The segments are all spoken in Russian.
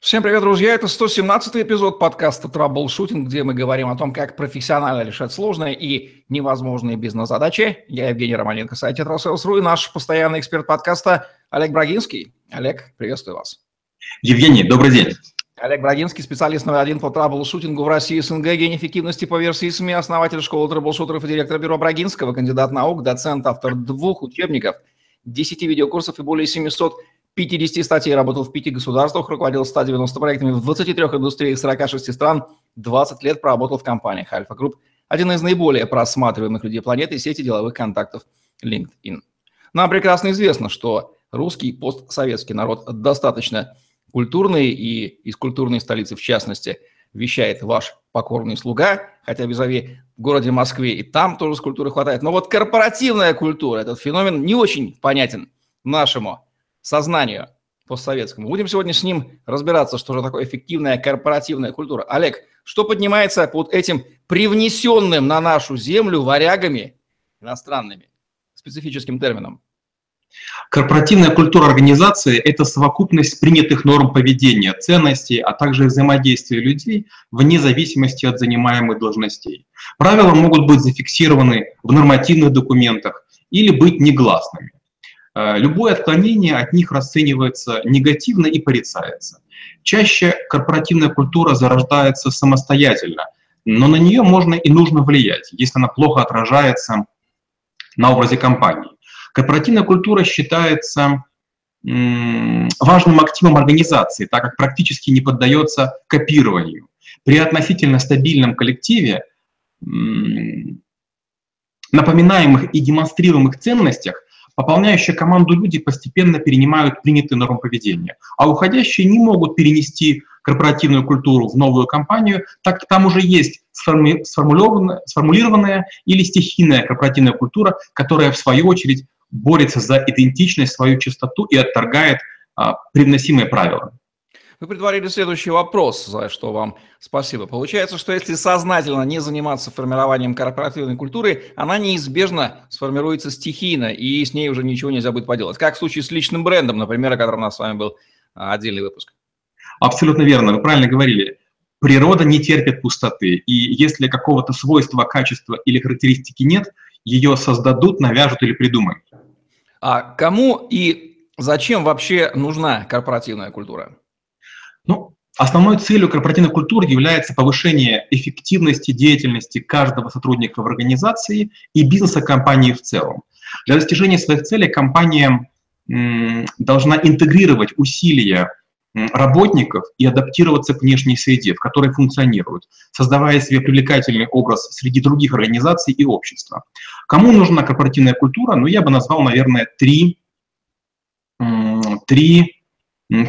Всем привет, друзья! Это 117 эпизод подкаста «Траблшутинг», где мы говорим о том, как профессионально решать сложные и невозможные бизнес-задачи. Я Евгений Романенко, сайт «Тетрасейлс.ру» и наш постоянный эксперт подкаста Олег Брагинский. Олег, приветствую вас. Евгений, добрый день. Олег Брагинский, специалист номер один по траблшутингу в России, СНГ, гений эффективности по версии СМИ, основатель школы траблшутеров и директор бюро Брагинского, кандидат наук, доцент, автор двух учебников, 10 видеокурсов и более 700 50 статей, работал в пяти государствах, руководил 190 проектами в 23 индустриях 46 стран, 20 лет проработал в компаниях Альфа Групп, один из наиболее просматриваемых людей планеты и сети деловых контактов LinkedIn. Нам прекрасно известно, что русский постсоветский народ достаточно культурный, и из культурной столицы, в частности, вещает ваш покорный слуга, хотя визави в городе Москве и там тоже с культуры хватает. Но вот корпоративная культура, этот феномен не очень понятен нашему сознанию постсоветскому. Будем сегодня с ним разбираться, что же такое эффективная корпоративная культура. Олег, что поднимается под этим привнесенным на нашу землю варягами иностранными специфическим термином? Корпоративная культура организации – это совокупность принятых норм поведения, ценностей, а также взаимодействия людей вне зависимости от занимаемых должностей. Правила могут быть зафиксированы в нормативных документах или быть негласными. Э, любое отклонение от них расценивается негативно и порицается. Чаще корпоративная культура зарождается самостоятельно, но на нее можно и нужно влиять, если она плохо отражается на образе компании. Корпоративная культура считается важным активом организации, так как практически не поддается копированию. При относительно стабильном коллективе напоминаемых и демонстрируемых ценностях Пополняющие команду люди постепенно перенимают принятые нормы поведения, а уходящие не могут перенести корпоративную культуру в новую компанию, так как там уже есть сформулированная, сформулированная или стихийная корпоративная культура, которая в свою очередь борется за идентичность, свою чистоту и отторгает а, привносимые правила. Вы предварили следующий вопрос, за что вам спасибо. Получается, что если сознательно не заниматься формированием корпоративной культуры, она неизбежно сформируется стихийно, и с ней уже ничего нельзя будет поделать. Как в случае с личным брендом, например, о котором у нас с вами был а, отдельный выпуск. Абсолютно верно, вы правильно говорили. Природа не терпит пустоты, и если какого-то свойства, качества или характеристики нет, ее создадут, навяжут или придумают. А кому и зачем вообще нужна корпоративная культура? Ну, основной целью корпоративной культуры является повышение эффективности деятельности каждого сотрудника в организации и бизнеса компании в целом. Для достижения своих целей компания должна интегрировать усилия работников и адаптироваться к внешней среде, в которой функционируют, создавая себе привлекательный образ среди других организаций и общества. Кому нужна корпоративная культура? Ну, я бы назвал, наверное, три, три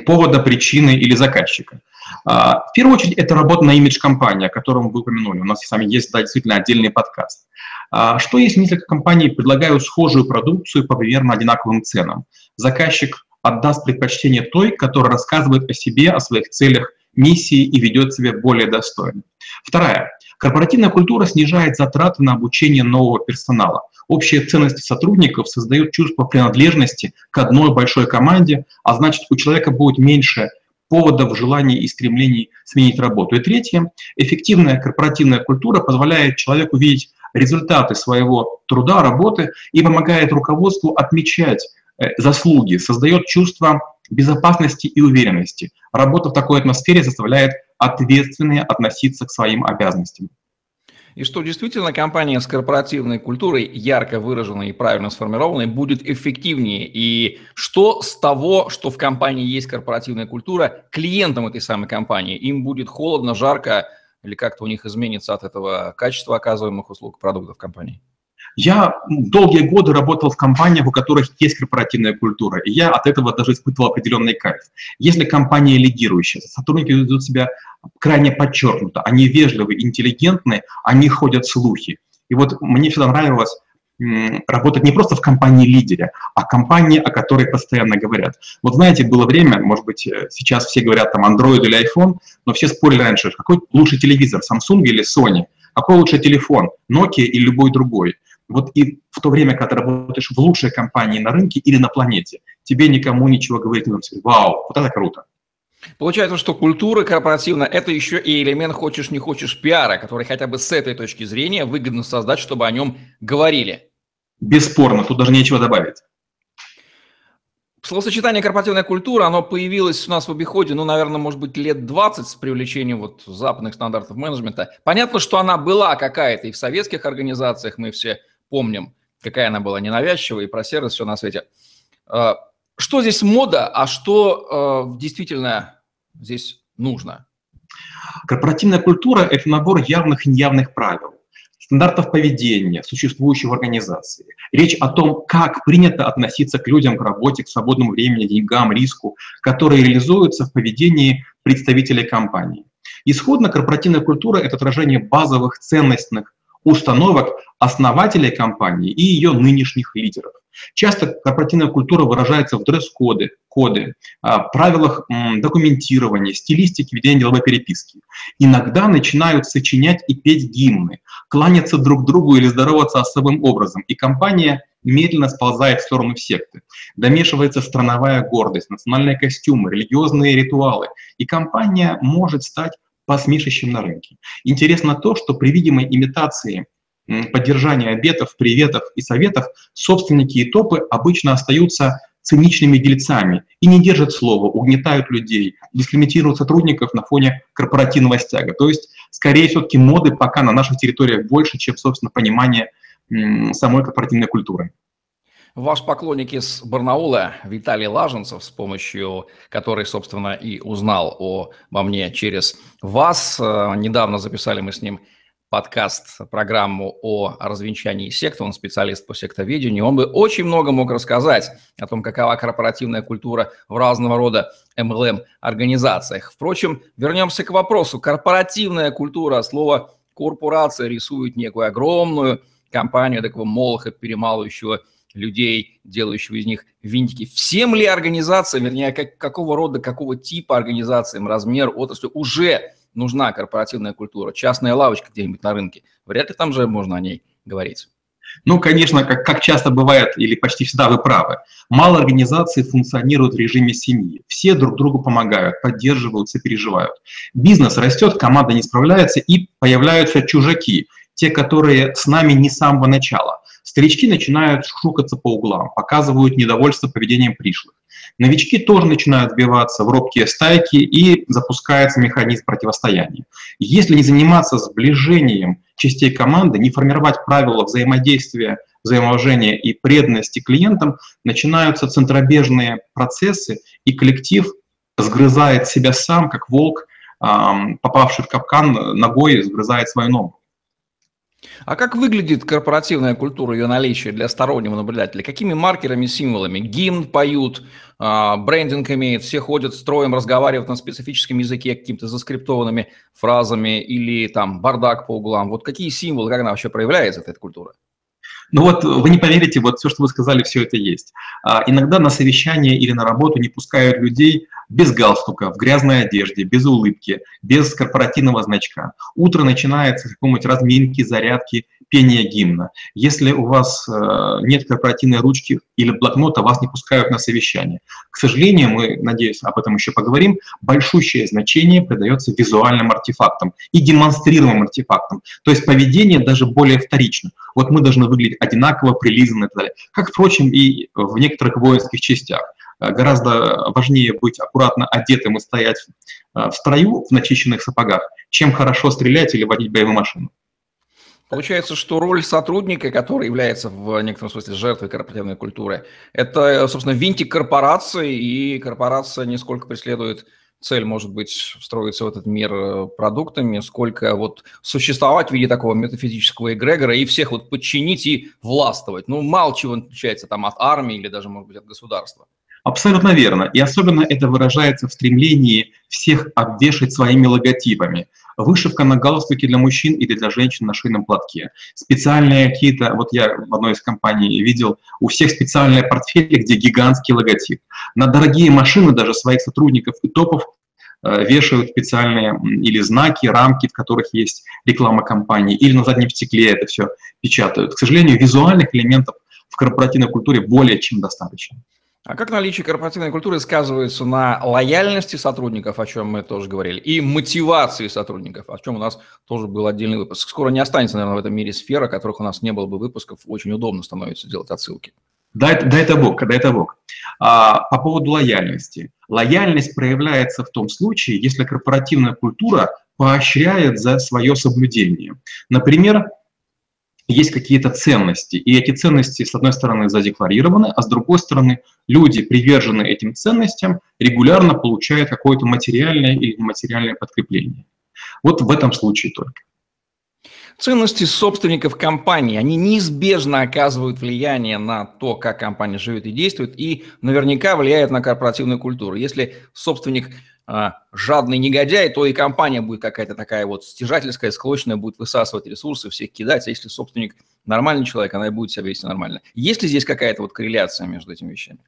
повода, причины или заказчика. А, в первую очередь, это работа на имидж компании, о котором вы упомянули. У нас с вами есть да, действительно отдельный подкаст. А, что если несколько компаний предлагают схожую продукцию по примерно одинаковым ценам? Заказчик отдаст предпочтение той, которая рассказывает о себе, о своих целях, миссии и ведет себя более достойно. Вторая. Корпоративная культура снижает затраты на обучение нового персонала. Общие ценности сотрудников создают чувство принадлежности к одной большой команде, а значит у человека будет меньше поводов, желаний и стремлений сменить работу. И третье, эффективная корпоративная культура позволяет человеку видеть результаты своего труда, работы и помогает руководству отмечать э, заслуги, создает чувство безопасности и уверенности. Работа в такой атмосфере заставляет ответственно относиться к своим обязанностям. И что действительно компания с корпоративной культурой, ярко выраженной и правильно сформированной, будет эффективнее. И что с того, что в компании есть корпоративная культура, клиентам этой самой компании, им будет холодно, жарко, или как-то у них изменится от этого качество оказываемых услуг продуктов компании? Я долгие годы работал в компаниях, у которых есть корпоративная культура, и я от этого даже испытывал определенный кайф. Если компания лидирующая, сотрудники ведут себя крайне подчеркнуто, они вежливы, интеллигентны, они ходят слухи. И вот мне всегда нравилось работать не просто в компании лидере, а компании, о которой постоянно говорят. Вот знаете, было время, может быть, э, сейчас все говорят там Android или iPhone, но все спорили раньше, какой лучше телевизор, Samsung или Sony, какой лучше телефон, Nokia или любой другой. Вот и в то время, когда ты работаешь в лучшей компании на рынке или на планете, тебе никому ничего говорить не нужно. Вау, вот это круто. Получается, что культура корпоративная – это еще и элемент «хочешь, не хочешь» пиара, который хотя бы с этой точки зрения выгодно создать, чтобы о нем говорили. Бесспорно, тут даже нечего добавить. Словосочетание «корпоративная культура», оно появилось у нас в обиходе, ну, наверное, может быть, лет 20 с привлечением вот западных стандартов менеджмента. Понятно, что она была какая-то и в советских организациях, мы все помним, какая она была ненавязчивая, и про сервис, все на свете. А, что здесь мода, а что э, действительно здесь нужно? Корпоративная культура – это набор явных и неявных правил стандартов поведения, существующих в организации. Речь о том, как принято относиться к людям, к работе, к свободному времени, деньгам, риску, которые реализуются в поведении представителей компании. Исходно корпоративная культура – это отражение базовых ценностных установок основателей компании и ее нынешних лидеров. Часто корпоративная культура выражается в дресс-коды, коды, а, правилах документирования, стилистике ведения деловой переписки. Иногда начинают сочинять и петь гимны, кланяться друг другу или здороваться особым образом, и компания медленно сползает в сторону секты. Домешивается страновая гордость, национальные костюмы, религиозные ритуалы, и компания может стать посмешищем на рынке. Интересно то, что при видимой имитации поддержания обетов, приветов и советов собственники и топы обычно остаются циничными дельцами и не держат слова, угнетают людей, дискриминируют сотрудников на фоне корпоративного стяга. То есть, скорее все-таки моды пока на наших территориях больше, чем, собственно, понимание самой корпоративной культуры. Ваш поклонник из Барнаула Виталий Лаженцев, с помощью которой, собственно, и узнал о, обо мне через вас. Э, недавно записали мы с ним подкаст, программу о развенчании сект, он специалист по сектоведению, он бы очень много мог рассказать о том, какова корпоративная культура в разного рода MLM-организациях. Впрочем, вернемся к вопросу. Корпоративная культура, слово корпорация рисует некую огромную компанию такого молоха, перемалывающего людей, делающего из них винтики. Всем ли организациям, вернее, как, какого рода, какого типа организациям, размер, отрасли уже нужна корпоративная культура? Частная лавочка где-нибудь на рынке. Вряд ли там же можно о ней говорить. Ну, конечно, как, как часто бывает, или почти всегда вы правы, мало организаций функционируют в режиме семьи. Все друг другу помогают, поддерживают, сопереживают. Бизнес растет, команда не справляется, и появляются чужаки, те, которые с нами не с самого начала. Старички начинают шукаться по углам, показывают недовольство поведением пришлых. Новички тоже начинают сбиваться в робкие стайки и запускается механизм противостояния. Если не заниматься сближением частей команды, не формировать правила взаимодействия, взаимоуважения и преданности клиентам, начинаются центробежные процессы, и коллектив сгрызает себя сам, как волк, попавший в капкан, ногой сгрызает свою ногу. А как выглядит корпоративная культура, ее наличие для стороннего наблюдателя? Какими маркерами, символами? Гимн поют, а, брендинг имеет, все ходят строем, разговаривают на специфическом языке какими-то заскриптованными фразами или там бардак по углам. Вот какие символы, как она вообще проявляется, эта культура? Ну вот вы не поверите, вот все, что вы сказали, все это есть. А, иногда на совещание или на работу не пускают людей без галстука, в грязной одежде, без улыбки, без корпоративного значка. Утро начинается с какой-нибудь разминки, зарядки, пения гимна. Если у вас э, нет корпоративной ручки или блокнота, вас не пускают на совещание. К сожалению, мы, надеюсь, об этом еще поговорим, большущее значение придается визуальным артефактам и демонстрируемым артефактам. То есть поведение даже более вторично. Вот мы должны выглядеть одинаково, прилизанно и так далее. Как, впрочем, и в некоторых воинских частях. Э, гораздо важнее быть аккуратно одетым и стоять э, в строю в начищенных сапогах, чем хорошо стрелять или водить боевую машину. Получается, что роль сотрудника, который является в некотором смысле жертвой корпоративной культуры, это, собственно, винтик корпорации, и корпорация не сколько преследует цель, может быть, встроиться в этот мир э, продуктами, сколько вот существовать в виде такого метафизического эгрегора и всех вот подчинить и властвовать. Ну, мало чего отличается там от армии или даже, может быть, от государства. Абсолютно верно. И особенно это выражается в стремлении всех обвешать своими логотипами. Вышивка на галстуке для мужчин или для женщин на шейном платке. Специальные какие-то, вот я в одной из компаний видел, у всех специальные портфели, где гигантский логотип. На дорогие машины даже своих сотрудников и топов э, вешают специальные или знаки, рамки, в которых есть реклама компании, или на заднем стекле это все печатают. К сожалению, визуальных элементов в корпоративной культуре более чем достаточно. А как наличие корпоративной культуры сказывается на лояльности сотрудников, о чем мы тоже говорили, и мотивации сотрудников, о чем у нас тоже был отдельный выпуск. Скоро не останется, наверное, в этом мире сфера, которых у нас не было бы выпусков, очень удобно становится делать отсылки. Да, это, да это Бог, да это Бог. А, по поводу лояльности. Лояльность проявляется в том случае, если корпоративная культура поощряет за свое соблюдение. Например, есть какие-то ценности, и эти ценности, с одной стороны, задекларированы, а с другой стороны, люди, приверженные этим ценностям, регулярно получают какое-то материальное или нематериальное подкрепление. Вот в этом случае только. Ценности собственников компании, они неизбежно оказывают влияние на то, как компания живет и действует, и наверняка влияют на корпоративную культуру. Если собственник жадный негодяй, то и компания будет какая-то такая вот стяжательская, склочная, будет высасывать ресурсы, всех кидать. А если собственник нормальный человек, она и будет себя вести нормально. Есть ли здесь какая-то вот корреляция между этими вещами?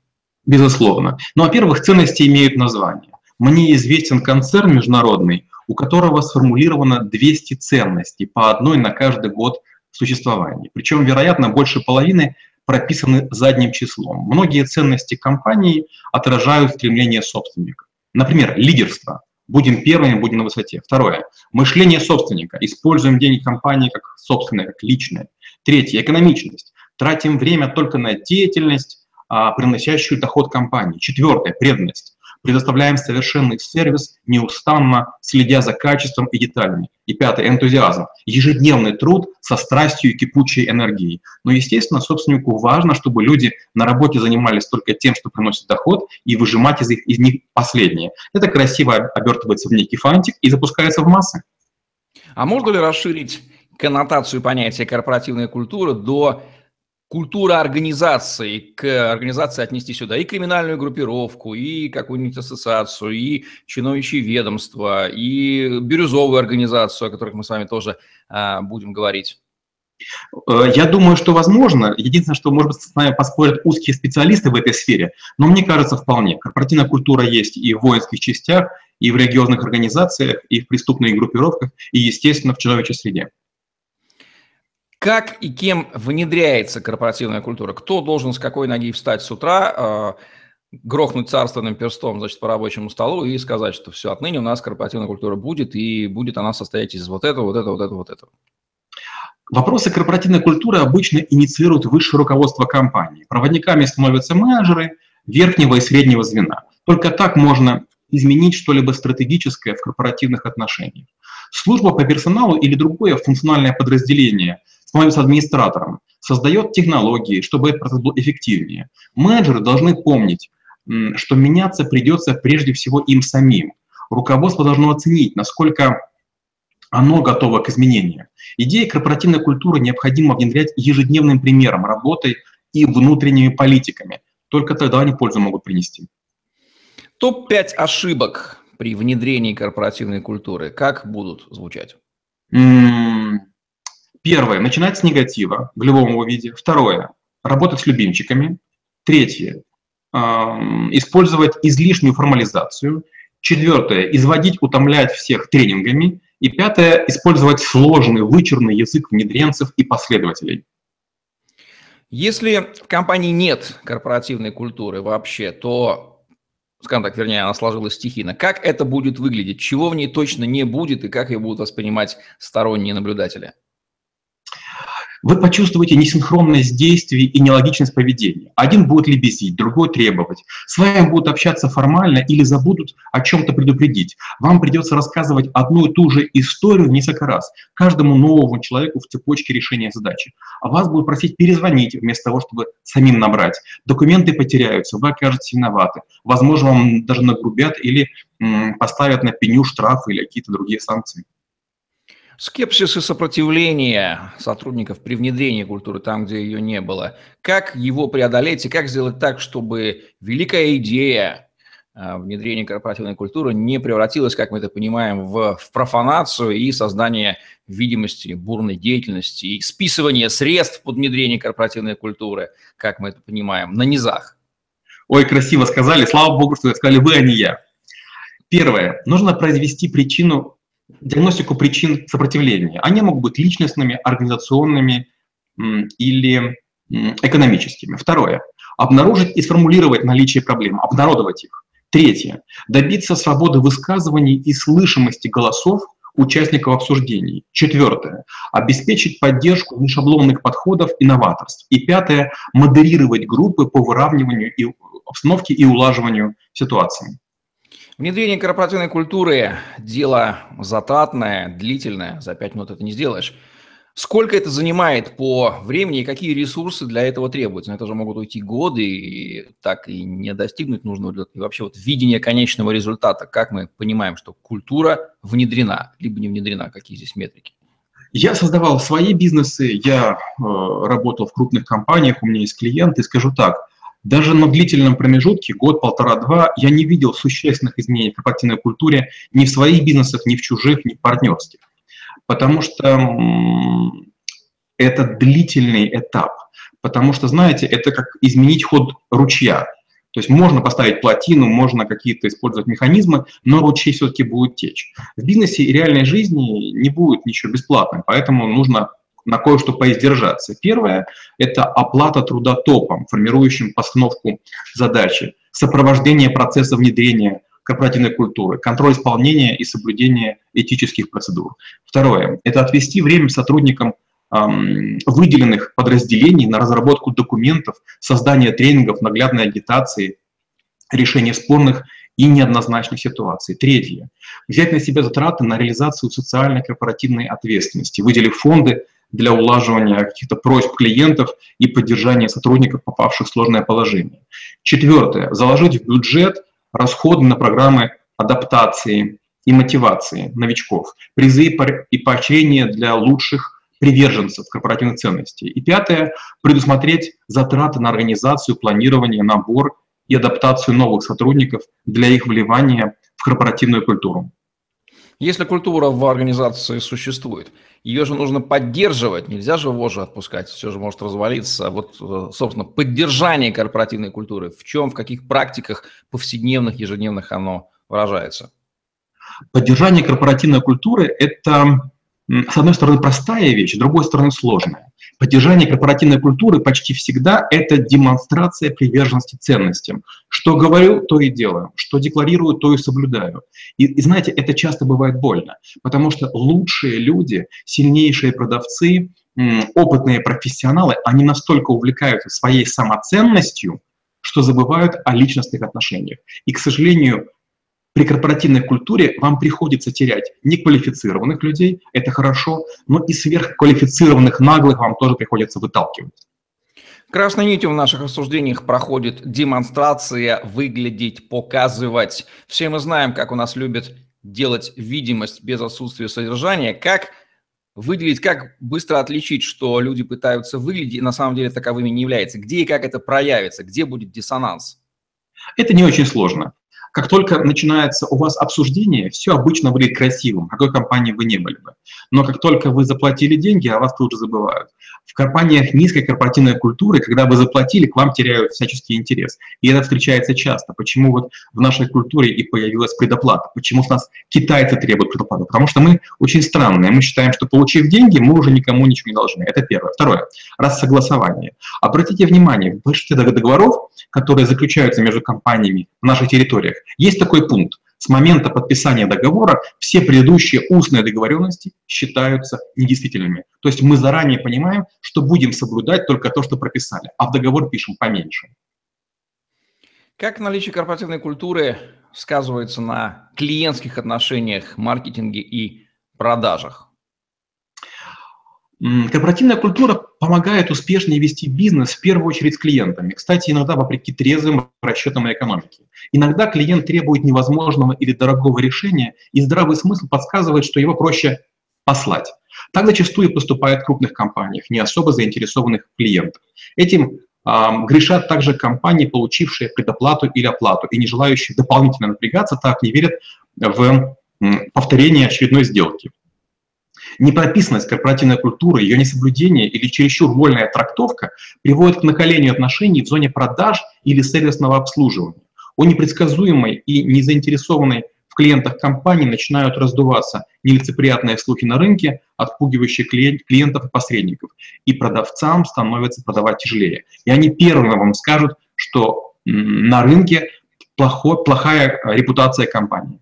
Безусловно. Ну, во-первых, ценности имеют название. Мне известен концерн международный, у которого сформулировано 200 ценностей, по одной на каждый год существования. Причем, вероятно, больше половины прописаны задним числом. Многие ценности компании отражают стремление собственника. Например, лидерство. Будем первыми, будем на высоте. Второе. Мышление собственника. Используем деньги компании как собственное, как личное. Третье. Экономичность. Тратим время только на деятельность, а, приносящую доход компании. Четвертое. Преданность предоставляем совершенный сервис, неустанно следя за качеством и деталями. И пятое – энтузиазм. Ежедневный труд со страстью и кипучей энергией. Но, естественно, собственнику важно, чтобы люди на работе занимались только тем, что приносит доход, и выжимать из, их, из них последнее. Это красиво обертывается в некий фантик и запускается в массы. А можно ли расширить коннотацию понятия корпоративная культура до культура организации, к организации отнести сюда и криминальную группировку, и какую-нибудь ассоциацию, и чиновничье ведомство, и бирюзовую организацию, о которых мы с вами тоже а, будем говорить. Э, я думаю, что возможно. Единственное, что, может быть, с нами поспорят узкие специалисты в этой сфере, но мне кажется, вполне. Корпоративная культура есть и в воинских частях, и в религиозных организациях, и в преступных группировках, и, естественно, в человеческой среде. Как и кем внедряется корпоративная культура? Кто должен с какой ноги встать с утра, э, грохнуть царственным перстом значит, по рабочему столу и сказать, что все, отныне у нас корпоративная культура будет, и будет она состоять из вот этого, вот этого, вот этого, вот этого? Вопросы корпоративной культуры обычно инициируют высшее руководство компании. Проводниками становятся менеджеры верхнего и среднего звена. Только так можно изменить что-либо стратегическое в корпоративных отношениях. Служба по персоналу или другое функциональное подразделение становится администратором, создает технологии, чтобы этот процесс был эффективнее. Менеджеры должны помнить, что меняться придется прежде всего им самим. Руководство должно оценить, насколько оно готово к изменениям. Идеи корпоративной культуры необходимо внедрять ежедневным примером, работой и внутренними политиками. Только тогда они пользу могут принести. Топ-5 ошибок при внедрении корпоративной культуры. Как будут звучать? Первое, начинать с негатива в любом его виде. Второе, работать с любимчиками. Третье, использовать излишнюю формализацию. Четвертое, изводить, утомлять всех тренингами. И пятое, использовать сложный, вычурный язык внедренцев и последователей. Если в компании нет корпоративной культуры вообще, то, скажем так, вернее, она сложилась стихийно, как это будет выглядеть, чего в ней точно не будет и как ее будут воспринимать сторонние наблюдатели? Вы почувствуете несинхронность действий и нелогичность поведения. Один будет лебезить, другой требовать. С вами будут общаться формально или забудут о чем-то предупредить. Вам придется рассказывать одну и ту же историю несколько раз, каждому новому человеку в цепочке решения задачи. А вас будут просить перезвонить вместо того, чтобы самим набрать. Документы потеряются, вы окажетесь виноваты. Возможно, вам даже нагрубят или поставят на пеню штраф или какие-то другие санкции. Скепсис и сопротивление сотрудников при внедрении культуры там, где ее не было. Как его преодолеть и как сделать так, чтобы великая идея а, внедрения корпоративной культуры не превратилась, как мы это понимаем, в, в профанацию и создание видимости бурной деятельности и списывание средств под внедрение корпоративной культуры, как мы это понимаем, на низах. Ой, красиво сказали. Слава богу, что сказали вы, а не я. Первое. Нужно произвести причину диагностику причин сопротивления. Они могут быть личностными, организационными или экономическими. Второе. Обнаружить и сформулировать наличие проблем, обнародовать их. Третье. Добиться свободы высказываний и слышимости голосов участников обсуждений. Четвертое. Обеспечить поддержку нешаблонных подходов и новаторств. И пятое. Модерировать группы по выравниванию и обстановки и улаживанию ситуации. Внедрение корпоративной культуры – дело затратное, длительное, за пять минут это не сделаешь. Сколько это занимает по времени и какие ресурсы для этого требуются? На это же могут уйти годы, и так и не достигнуть нужного. И вообще вот видение конечного результата, как мы понимаем, что культура внедрена, либо не внедрена, какие здесь метрики? Я создавал свои бизнесы, я э, работал в крупных компаниях, у меня есть клиенты, скажу так, даже на длительном промежутке, год, полтора, два, я не видел существенных изменений в корпоративной культуре ни в своих бизнесах, ни в чужих, ни в партнерских. Потому что это длительный этап. Потому что, знаете, это как изменить ход ручья. То есть можно поставить плотину, можно какие-то использовать механизмы, но ручей все-таки будет течь. В бизнесе и реальной жизни не будет ничего бесплатным, поэтому нужно на кое-что поиздержаться. Первое – это оплата трудотопом, формирующим постановку задачи, сопровождение процесса внедрения корпоративной культуры, контроль исполнения и соблюдение этических процедур. Второе – это отвести время сотрудникам эм, выделенных подразделений на разработку документов, создание тренингов, наглядной агитации, решение спорных и неоднозначных ситуаций. Третье. Взять на себя затраты на реализацию социальной корпоративной ответственности, выделив фонды для улаживания каких-то просьб клиентов и поддержания сотрудников, попавших в сложное положение. Четвертое. Заложить в бюджет расходы на программы адаптации и мотивации новичков, призы и поощрения для лучших приверженцев корпоративных ценностей. И пятое, предусмотреть затраты на организацию, планирование, набор и адаптацию новых сотрудников для их вливания в корпоративную культуру. Если культура в организации существует, ее же нужно поддерживать, нельзя же же отпускать, все же может развалиться. Вот, э, собственно, поддержание корпоративной культуры, в чем, в каких практиках повседневных, ежедневных оно выражается? Поддержание корпоративной культуры – это, с одной стороны, простая вещь, с другой стороны, сложная. Поддержание корпоративной культуры почти всегда – это демонстрация приверженности ценностям. Что говорю, то и делаю. Что декларирую, то и соблюдаю. И, и знаете, это часто бывает больно, потому что лучшие люди, сильнейшие продавцы, опытные профессионалы, они настолько увлекаются своей самоценностью, что забывают о личностных отношениях. И, к сожалению, при корпоративной культуре вам приходится терять неквалифицированных людей, это хорошо, но и сверхквалифицированных наглых вам тоже приходится выталкивать. Красной нитью в наших рассуждениях проходит демонстрация, выглядеть, показывать. Все мы знаем, как у нас любят делать видимость без отсутствия содержания. Как выделить, как быстро отличить, что люди пытаются выглядеть и на самом деле таковыми не являются? Где и как это проявится? Где будет диссонанс? Это не очень сложно. Как только начинается у вас обсуждение, все обычно выглядит красивым, какой компании вы не были бы. Но как только вы заплатили деньги, о вас тут же забывают. В компаниях низкой корпоративной культуры, когда вы заплатили, к вам теряют всяческий интерес. И это встречается часто. Почему вот в нашей культуре и появилась предоплата? Почему с нас китайцы требуют предоплату? Потому что мы очень странные. Мы считаем, что получив деньги, мы уже никому ничего не должны. Это первое. Второе. Раз согласование. Обратите внимание, в большинстве договоров, которые заключаются между компаниями в наших территориях, есть такой пункт. С момента подписания договора все предыдущие устные договоренности считаются недействительными. То есть мы заранее понимаем, что будем соблюдать только то, что прописали, а в договор пишем поменьше. Как наличие корпоративной культуры сказывается на клиентских отношениях, маркетинге и продажах? Корпоративная культура помогает успешнее вести бизнес в первую очередь с клиентами. Кстати, иногда вопреки трезвым расчетам экономики. Иногда клиент требует невозможного или дорогого решения, и здравый смысл подсказывает, что его проще послать. Так зачастую поступает в крупных компаниях, не особо заинтересованных в клиентах. Этим э, грешат также компании, получившие предоплату или оплату, и не желающие дополнительно напрягаться, так не верят в повторение очередной сделки. Непрописанность корпоративной культуры, ее несоблюдение или чересчур вольная трактовка приводит к накалению отношений в зоне продаж или сервисного обслуживания. О непредсказуемой и незаинтересованной в клиентах компании начинают раздуваться нелицеприятные слухи на рынке, отпугивающие клиентов и посредников, и продавцам становится продавать тяжелее. И они первыми вам скажут, что на рынке плохо, плохая репутация компании.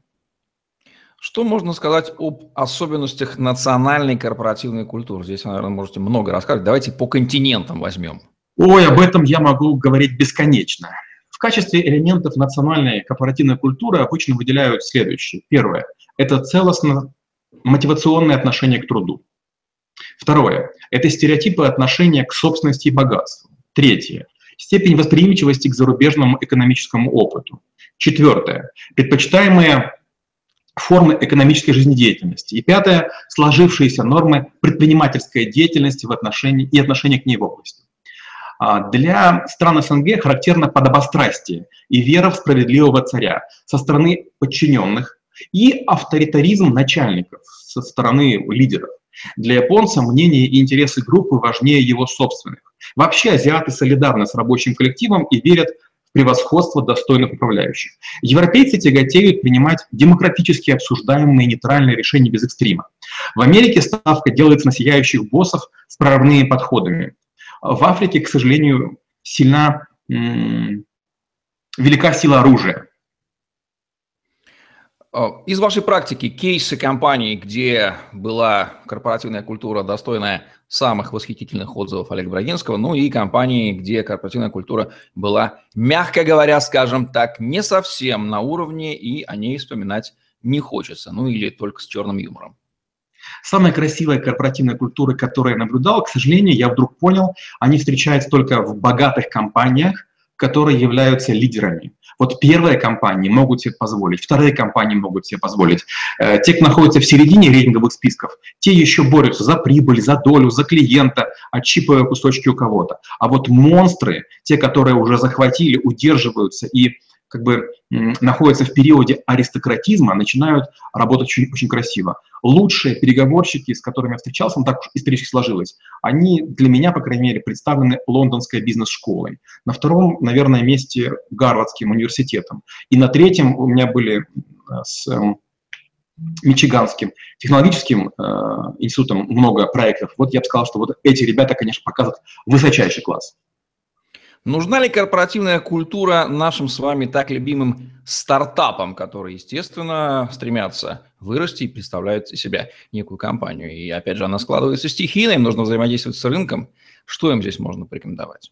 Что можно сказать об особенностях национальной корпоративной культуры? Здесь наверное, можете много рассказать. Давайте по континентам возьмем. Ой, об этом я могу говорить бесконечно. В качестве элементов национальной корпоративной культуры обычно выделяют следующее. Первое – это целостно мотивационное отношение к труду. Второе – это стереотипы отношения к собственности и богатству. Третье – степень восприимчивости к зарубежному экономическому опыту. Четвертое – предпочитаемые формы экономической жизнедеятельности. И пятое – сложившиеся нормы предпринимательской деятельности в отношении, и отношения к ней в области. А, для стран СНГ характерно подобострастие и вера в справедливого царя со стороны подчиненных и авторитаризм начальников со стороны лидеров. Для японца мнение и интересы группы важнее его собственных. Вообще азиаты солидарны с рабочим коллективом и верят превосходство достойных управляющих. Европейцы тяготеют принимать демократически обсуждаемые нейтральные решения без экстрима. В Америке ставка делается на сияющих боссов с прорывными подходами. В Африке, к сожалению, сильна, велика сила оружия. А, из вашей практики кейсы компаний, где была корпоративная культура, достойная самых восхитительных отзывов Олега Брагинского, ну и компании, где корпоративная культура была, мягко говоря, скажем так, не совсем на уровне, и о ней вспоминать не хочется, ну или только с черным юмором. Самая красивая корпоративная культура, которую я наблюдал, к сожалению, я вдруг понял, они встречаются только в богатых компаниях, которые являются лидерами. Вот первые компании могут себе позволить, вторые компании могут себе позволить. Э, те, кто находится в середине рейтинговых списков, те еще борются за прибыль, за долю, за клиента, отщипывая кусочки у кого-то. А вот монстры, те, которые уже захватили, удерживаются и как бы находятся в периоде аристократизма, начинают работать очень, очень красиво. Лучшие переговорщики, с которыми я встречался, ну так уж исторически сложилось, они для меня, по крайней мере, представлены лондонской бизнес-школой. На втором, наверное, месте Гарвардским университетом. И на третьем у меня были э, с эм, Мичиганским технологическим э, институтом много проектов. Вот я бы сказал, что вот эти ребята, конечно, показывают высочайший класс. Нужна ли корпоративная культура нашим с вами так любимым стартапам, которые, естественно, стремятся вырасти и представляют из себя некую компанию? И, опять же, она складывается стихийно, им нужно взаимодействовать с рынком. Что им здесь можно порекомендовать?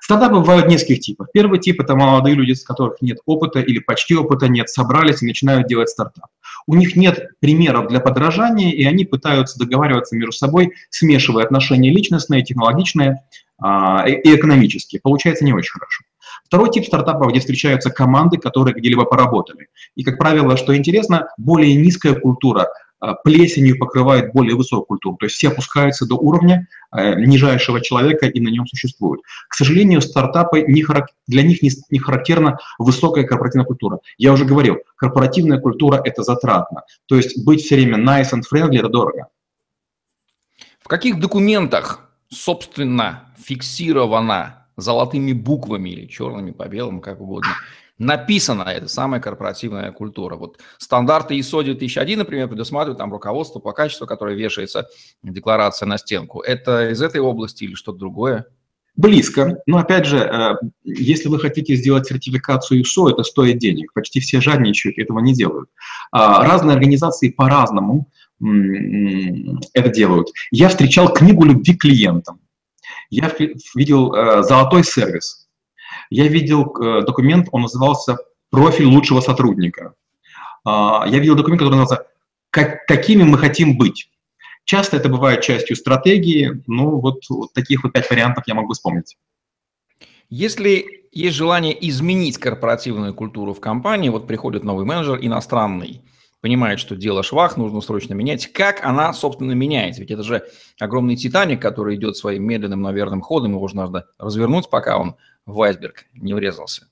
Стартапы бывают нескольких типов. Первый тип – это молодые люди, с которых нет опыта или почти опыта нет, собрались и начинают делать стартап. У них нет примеров для подражания, и они пытаются договариваться между собой, смешивая отношения личностные, технологичные и экономические. Получается не очень хорошо. Второй тип стартапов, где встречаются команды, которые где-либо поработали. И, как правило, что интересно, более низкая культура а, плесенью покрывает более высокую культуру. То есть все опускаются до уровня э, нижайшего человека и на нем существуют. К сожалению, стартапы не харак... для них не, не характерна высокая корпоративная культура. Я уже говорил, корпоративная культура – это затратно. То есть быть все время nice and friendly – это дорого. В каких документах, собственно, фиксировано золотыми буквами или черными по белым, как угодно, написана эта самая корпоративная культура. Вот стандарты ISO 2001, например, предусматривают там руководство по качеству, которое вешается декларация на стенку. Это из этой области или что-то другое? Близко. Но опять же, э, если вы хотите сделать сертификацию ISO, это стоит денег. Почти все жадничают, этого не делают. А, разные организации по-разному это делают. Я встречал книгу любви клиентам. Я видел э, золотой сервис. Я видел э, документ, он назывался «Профиль лучшего сотрудника». А, я видел документ, который назывался как, «Какими мы хотим быть». Часто это бывает частью стратегии, ну вот, вот таких вот пять вариантов я могу вспомнить. Если есть желание изменить корпоративную культуру в компании, вот приходит новый менеджер иностранный, понимает, что дело швах, нужно срочно менять. Как она, собственно, меняется? Ведь это же огромный Титаник, который идет своим медленным, наверным ходом, его же надо развернуть, пока он в айсберг не врезался.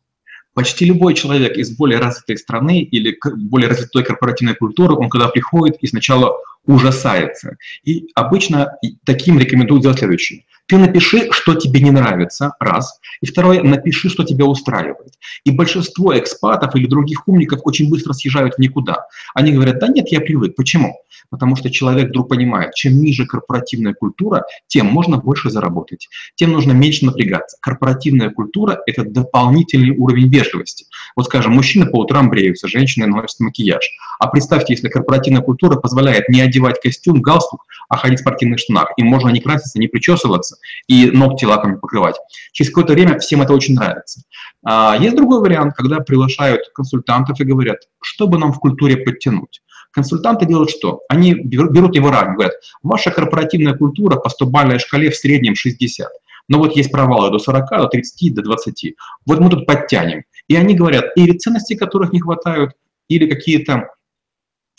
Почти любой человек из более развитой страны или более развитой корпоративной культуры, он когда приходит и сначала ужасается. И обычно таким рекомендуют сделать следующее. Ты напиши, что тебе не нравится, раз. И второе, напиши, что тебя устраивает. И большинство экспатов или других умников очень быстро съезжают в никуда. Они говорят, да нет, я привык. Почему? Потому что человек вдруг понимает, чем ниже корпоративная культура, тем можно больше заработать, тем нужно меньше напрягаться. Корпоративная культура – это дополнительный уровень вежливости. Вот скажем, мужчины по утрам бреются, женщины носят макияж. А представьте, если корпоративная культура позволяет не одевать костюм, галстук, а ходить в спортивных штанах. Им можно не краситься, не причесываться и ногти лаком покрывать. Через какое-то время всем это очень нравится. А есть другой вариант, когда приглашают консультантов и говорят, что бы нам в культуре подтянуть. Консультанты делают что? Они берут его ранг, говорят, ваша корпоративная культура по 100-бальной шкале в среднем 60. Но вот есть провалы до 40, до 30, до 20. Вот мы тут подтянем. И они говорят, или ценностей, которых не хватают, или какие-то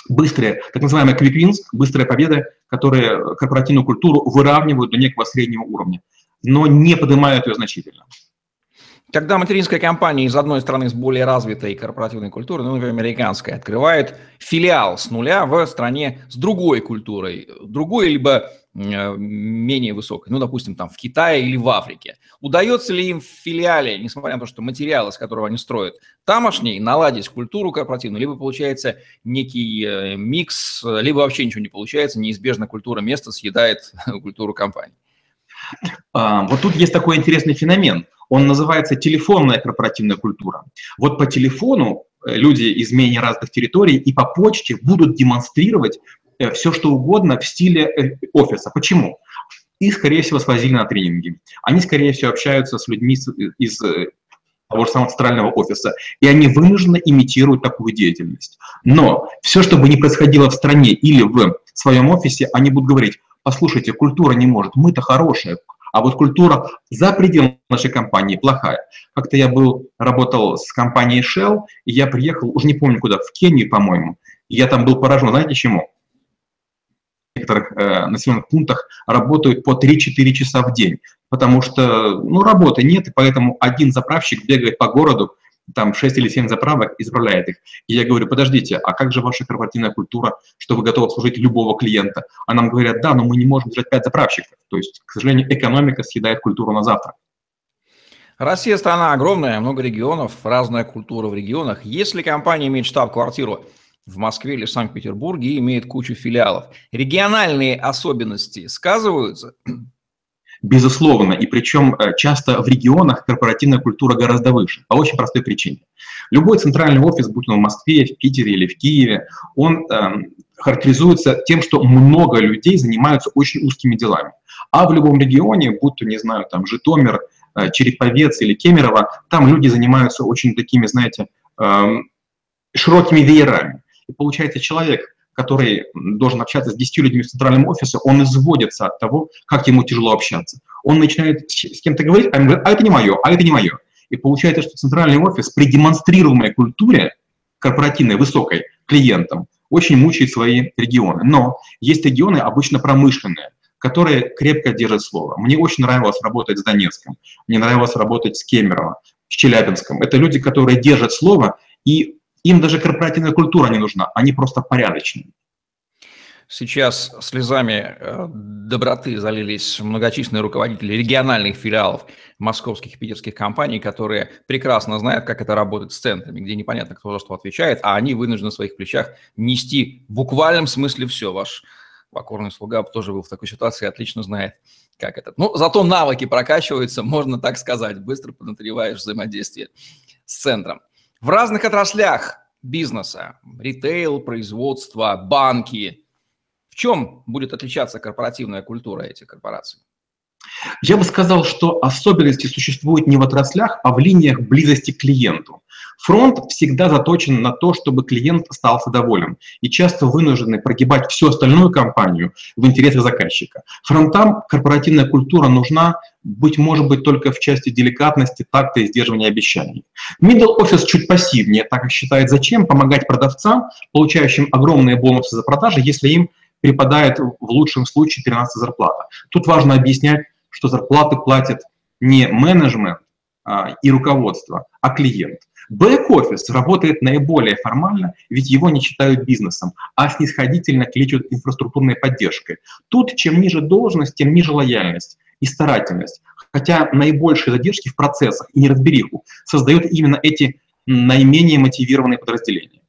быстрые, так называемые wins, быстрые победы, которые корпоративную культуру выравнивают до некого среднего уровня, но не поднимают ее значительно. Когда материнская компания из одной страны с более развитой корпоративной культурой, ну, например, американская, открывает филиал с нуля в стране с другой культурой, другой либо э, менее высокой, ну, допустим, там в Китае или в Африке, удается ли им в филиале, несмотря на то, что материал, из которого они строят, тамошний, наладить культуру корпоративную, либо получается некий э, микс, либо вообще ничего не получается, неизбежно культура места съедает культуру компании? А, вот тут есть такой интересный феномен. Он называется телефонная корпоративная культура. Вот по телефону э, люди из менее разных территорий и по почте будут демонстрировать э, все, что угодно в стиле э, офиса. Почему? Их, скорее всего, свозили на тренинги. Они, скорее всего, общаются с людьми из того же самого центрального офиса, и они вынуждены имитируют такую деятельность. Но все, что бы ни происходило в стране или в своем офисе, они будут говорить, послушайте, культура не может, мы-то хорошие, а вот культура за пределами нашей компании плохая. Как-то я был, работал с компанией Shell, и я приехал, уже не помню куда, в Кению, по-моему, я там был поражен, знаете чему? В некоторых э, населенных пунктах работают по 3-4 часа в день, потому что, ну, работы нет, и поэтому один заправщик бегает по городу, там 6 или 7 заправок и заправляет их. И я говорю, подождите, а как же ваша корпоративная культура, что вы готовы обслужить любого клиента? А нам говорят, да, но мы не можем держать 5 заправщиков. То есть, к сожалению, экономика съедает культуру на завтра. Россия страна огромная, много регионов, разная культура в регионах. Если компания имеет штаб-квартиру в Москве или Санкт-Петербурге и имеет кучу филиалов, региональные особенности сказываются? Безусловно, и причем э, часто в регионах корпоративная культура гораздо выше, по очень простой причине. Любой центральный офис, будь он в Москве, в Питере или в Киеве, он э, характеризуется тем, что много людей занимаются очень узкими делами. А в любом регионе, будь то, не знаю, там Житомир, э, Череповец или Кемерово, там люди занимаются очень такими, знаете, э, широкими веерами. И получается, человек, который должен общаться с 10 людьми в центральном офисе, он изводится от того, как ему тяжело общаться. Он начинает с кем-то говорить, а ему говорит, а это не мое, а это не мое. И получается, что центральный офис при демонстрируемой культуре корпоративной, высокой, клиентам, очень мучает свои регионы. Но есть регионы обычно промышленные, которые крепко держат слово. Мне очень нравилось работать с Донецком, мне нравилось работать с Кемерово, с Челябинском. Это люди, которые держат слово и им даже корпоративная культура не нужна, они просто порядочные. Сейчас слезами э, доброты залились многочисленные руководители региональных филиалов московских и питерских компаний, которые прекрасно знают, как это работает с центрами, где непонятно, кто за что отвечает, а они вынуждены на своих плечах нести в буквальном смысле все. Ваш покорный слуга тоже был в такой ситуации, отлично знает, как это. Ну, зато навыки прокачиваются, можно так сказать, быстро поднатреваешь взаимодействие с центром. В разных отраслях бизнеса, ритейл, производство, банки, в чем будет отличаться корпоративная культура этих корпораций? Я бы сказал, что особенности существуют не в отраслях, а в линиях близости к клиенту. Фронт всегда заточен на то, чтобы клиент остался доволен, и часто вынуждены прогибать всю остальную компанию в интересах заказчика. Фронтам корпоративная культура нужна, быть может быть, только в части деликатности, такта и сдерживания обещаний. Middle Office чуть пассивнее, так как считает, зачем помогать продавцам, получающим огромные бонусы за продажи, если им припадает в лучшем случае 13 зарплата. Тут важно объяснять, что зарплаты платят не менеджмент а, и руководство, а клиент. Бэк-офис работает наиболее формально, ведь его не считают бизнесом, а снисходительно кличут инфраструктурной поддержкой. Тут чем ниже должность, тем ниже лояльность. и старательность. Хотя наибольшие задержки в процессах и неразбериху создают именно эти наименее мотивированные подразделения.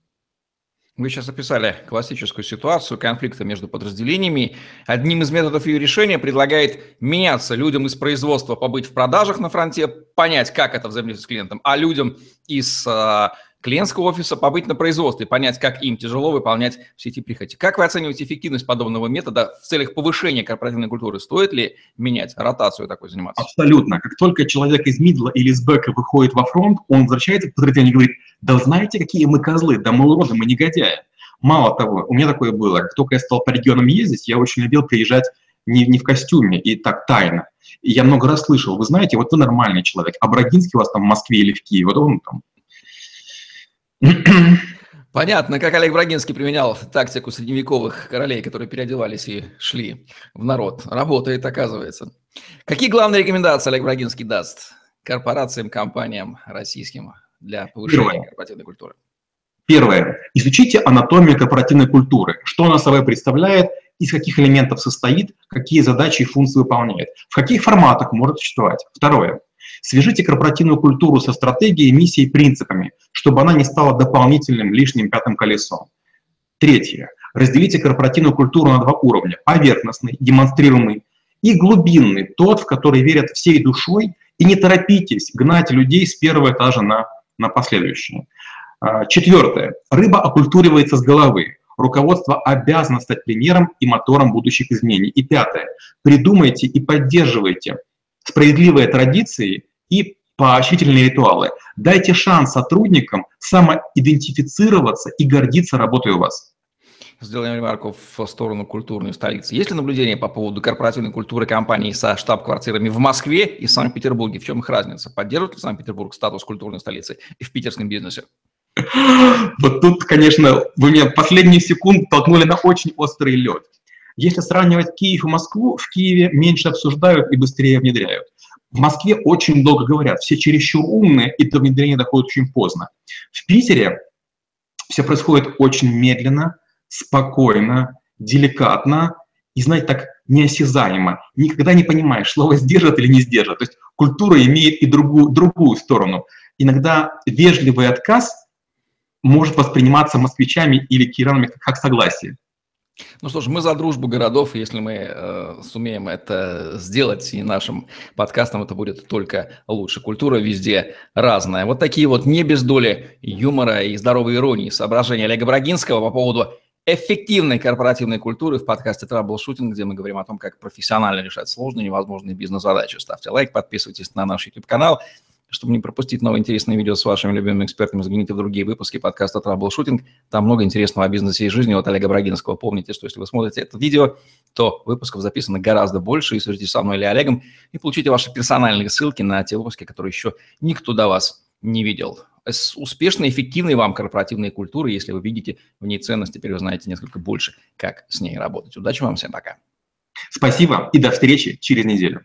Вы сейчас описали классическую ситуацию конфликта между подразделениями. Одним из методов ее решения предлагает меняться людям из производства побыть в продажах на фронте, понять, как это взаимодействовать с клиентом, а людям из а, клиентского офиса побыть на производстве, понять, как им тяжело выполнять все эти прихоти. Как вы оцениваете эффективность подобного метода в целях повышения корпоративной культуры? Стоит ли менять ротацию такой заниматься? Абсолютно. Как только человек из мидла или из бэка выходит во фронт, он возвращается к подразделению и говорит, да знаете, какие мы козлы, да мы уроды, мы негодяи. Мало того, у меня такое было, как только я стал по регионам ездить, я очень любил приезжать не, не в костюме и так тайно. И я много раз слышал, вы знаете, вот вы нормальный человек, а Брагинский у вас там в Москве или в Киеве, вот он там Понятно, как Олег Брагинский применял тактику средневековых королей, которые переодевались и шли в народ. Работает, оказывается. Какие главные рекомендации Олег Брагинский даст корпорациям, компаниям российским для повышения Первое. корпоративной культуры? Первое. Изучите анатомию корпоративной культуры. Что она собой представляет, из каких элементов состоит, какие задачи и функции выполняет, в каких форматах может существовать. Второе. Свяжите корпоративную культуру со стратегией, миссией, принципами, чтобы она не стала дополнительным лишним пятым колесом. Третье. Разделите корпоративную культуру на два уровня. Поверхностный, демонстрируемый, и глубинный, тот, в который верят всей душой, и не торопитесь гнать людей с первого этажа на, на последующие. А, четвертое. Рыба окультуривается с головы. Руководство обязано стать примером и мотором будущих изменений. И пятое. Придумайте и поддерживайте справедливые традиции и поощрительные ритуалы. Дайте шанс сотрудникам самоидентифицироваться и гордиться работой у вас. Сделаем ремарку в сторону культурной столицы. Есть ли наблюдение по поводу корпоративной культуры компаний со штаб-квартирами в Москве и Санкт-Петербурге? В чем их разница? Поддерживает ли Санкт-Петербург статус культурной столицы и в питерском бизнесе? Вот тут, конечно, вы меня последние секунды толкнули на очень острый лед. Если сравнивать Киев и Москву, в Киеве меньше обсуждают и быстрее внедряют. В Москве очень долго говорят, все чересчур умные, и до внедрения доходит очень поздно. В Питере все происходит очень медленно, спокойно, деликатно и, знаете, так неосязаемо. Никогда не понимаешь, слово сдержат или не сдержат. То есть культура имеет и другую, другую сторону. Иногда вежливый отказ может восприниматься москвичами или киранами как согласие. Ну что ж, мы за дружбу городов, если мы э, сумеем это сделать, и нашим подкастам это будет только лучше. Культура везде разная. Вот такие вот не без доли юмора и здоровой иронии соображения Олега Брагинского по поводу эффективной корпоративной культуры в подкасте Troubleshooting, где мы говорим о том, как профессионально решать сложные невозможные бизнес-задачи. Ставьте лайк, подписывайтесь на наш YouTube-канал. Чтобы не пропустить новые интересные видео с вашими любимыми экспертами, загляните в другие выпуски подкаста Troubleshooting. Там много интересного о бизнесе и жизни от Олега Брагинского. Помните, что если вы смотрите это видео, то выпусков записано гораздо больше. И свяжитесь со мной или Олегом и получите ваши персональные ссылки на те выпуски, которые еще никто до вас не видел. С успешной, эффективной вам корпоративной культуры, если вы видите в ней ценность, теперь вы знаете несколько больше, как с ней работать. Удачи вам, всем пока. Спасибо и до встречи через неделю.